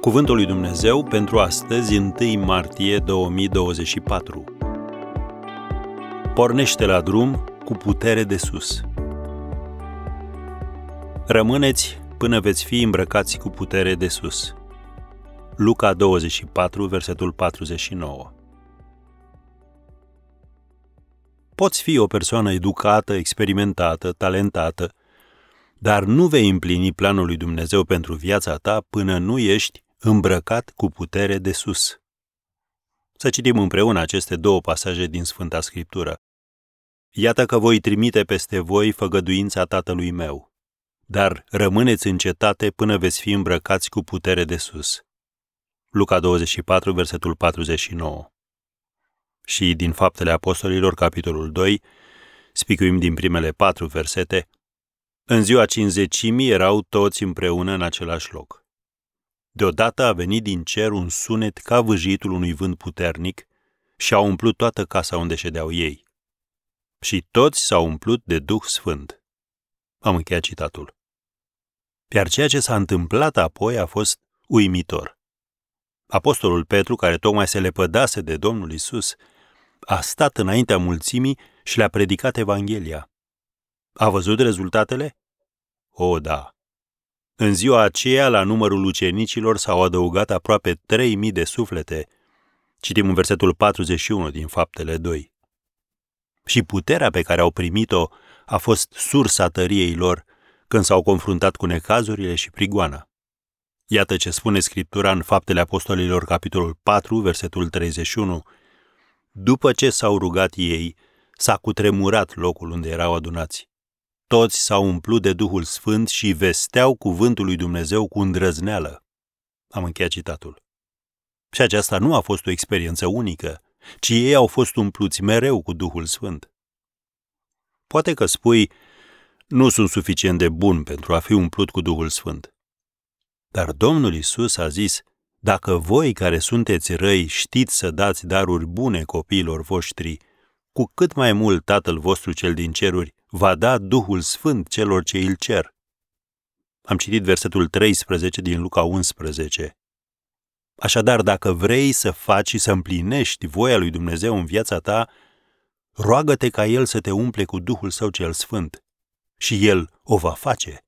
Cuvântul lui Dumnezeu pentru astăzi, 1 martie 2024. Pornește la drum cu putere de sus. Rămâneți până veți fi îmbrăcați cu putere de sus. Luca 24, versetul 49. Poți fi o persoană educată, experimentată, talentată, dar nu vei împlini planul lui Dumnezeu pentru viața ta până nu ești îmbrăcat cu putere de sus. Să citim împreună aceste două pasaje din Sfânta Scriptură. Iată că voi trimite peste voi făgăduința Tatălui meu, dar rămâneți în cetate până veți fi îmbrăcați cu putere de sus. Luca 24, versetul 49. Și din Faptele Apostolilor, capitolul 2, spicuim din primele patru versete, în ziua cinzecimii erau toți împreună în același loc. Deodată a venit din cer un sunet ca vâjitul unui vânt puternic și a umplut toată casa unde ședeau ei. Și toți s-au umplut de Duh Sfânt. Am încheiat citatul. Iar ceea ce s-a întâmplat apoi a fost uimitor. Apostolul Petru, care tocmai se lepădase de Domnul Isus, a stat înaintea mulțimii și le-a predicat Evanghelia. A văzut rezultatele? O, da. În ziua aceea, la numărul ucenicilor s-au adăugat aproape 3000 de suflete. Citim în versetul 41 din Faptele 2. Și puterea pe care au primit-o a fost sursa tăriei lor când s-au confruntat cu necazurile și prigoana. Iată ce spune Scriptura în Faptele Apostolilor, capitolul 4, versetul 31. După ce s-au rugat ei, s-a cutremurat locul unde erau adunați toți s-au umplut de Duhul Sfânt și vesteau cuvântul lui Dumnezeu cu îndrăzneală. Am încheiat citatul. Și aceasta nu a fost o experiență unică, ci ei au fost umpluți mereu cu Duhul Sfânt. Poate că spui, nu sunt suficient de bun pentru a fi umplut cu Duhul Sfânt. Dar Domnul Isus a zis, dacă voi care sunteți răi știți să dați daruri bune copiilor voștri, cu cât mai mult Tatăl vostru cel din ceruri va da Duhul Sfânt celor ce îl cer. Am citit versetul 13 din Luca 11. Așadar, dacă vrei să faci și să împlinești voia lui Dumnezeu în viața ta, roagă-te ca El să te umple cu Duhul Său cel Sfânt și El o va face.